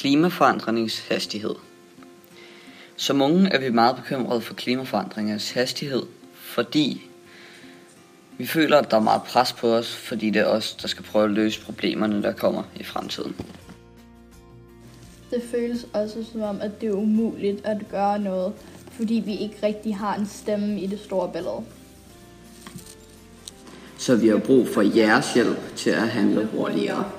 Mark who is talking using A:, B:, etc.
A: Klimaforandringens hastighed. Som unge er vi meget bekymrede for klimaforandringens hastighed, fordi vi føler, at der er meget pres på os, fordi det er os, der skal prøve at løse problemerne, der kommer i fremtiden.
B: Det føles også som om, at det er umuligt at gøre noget, fordi vi ikke rigtig har en stemme i det store billede.
A: Så vi har brug for jeres hjælp til at handle hurtigere.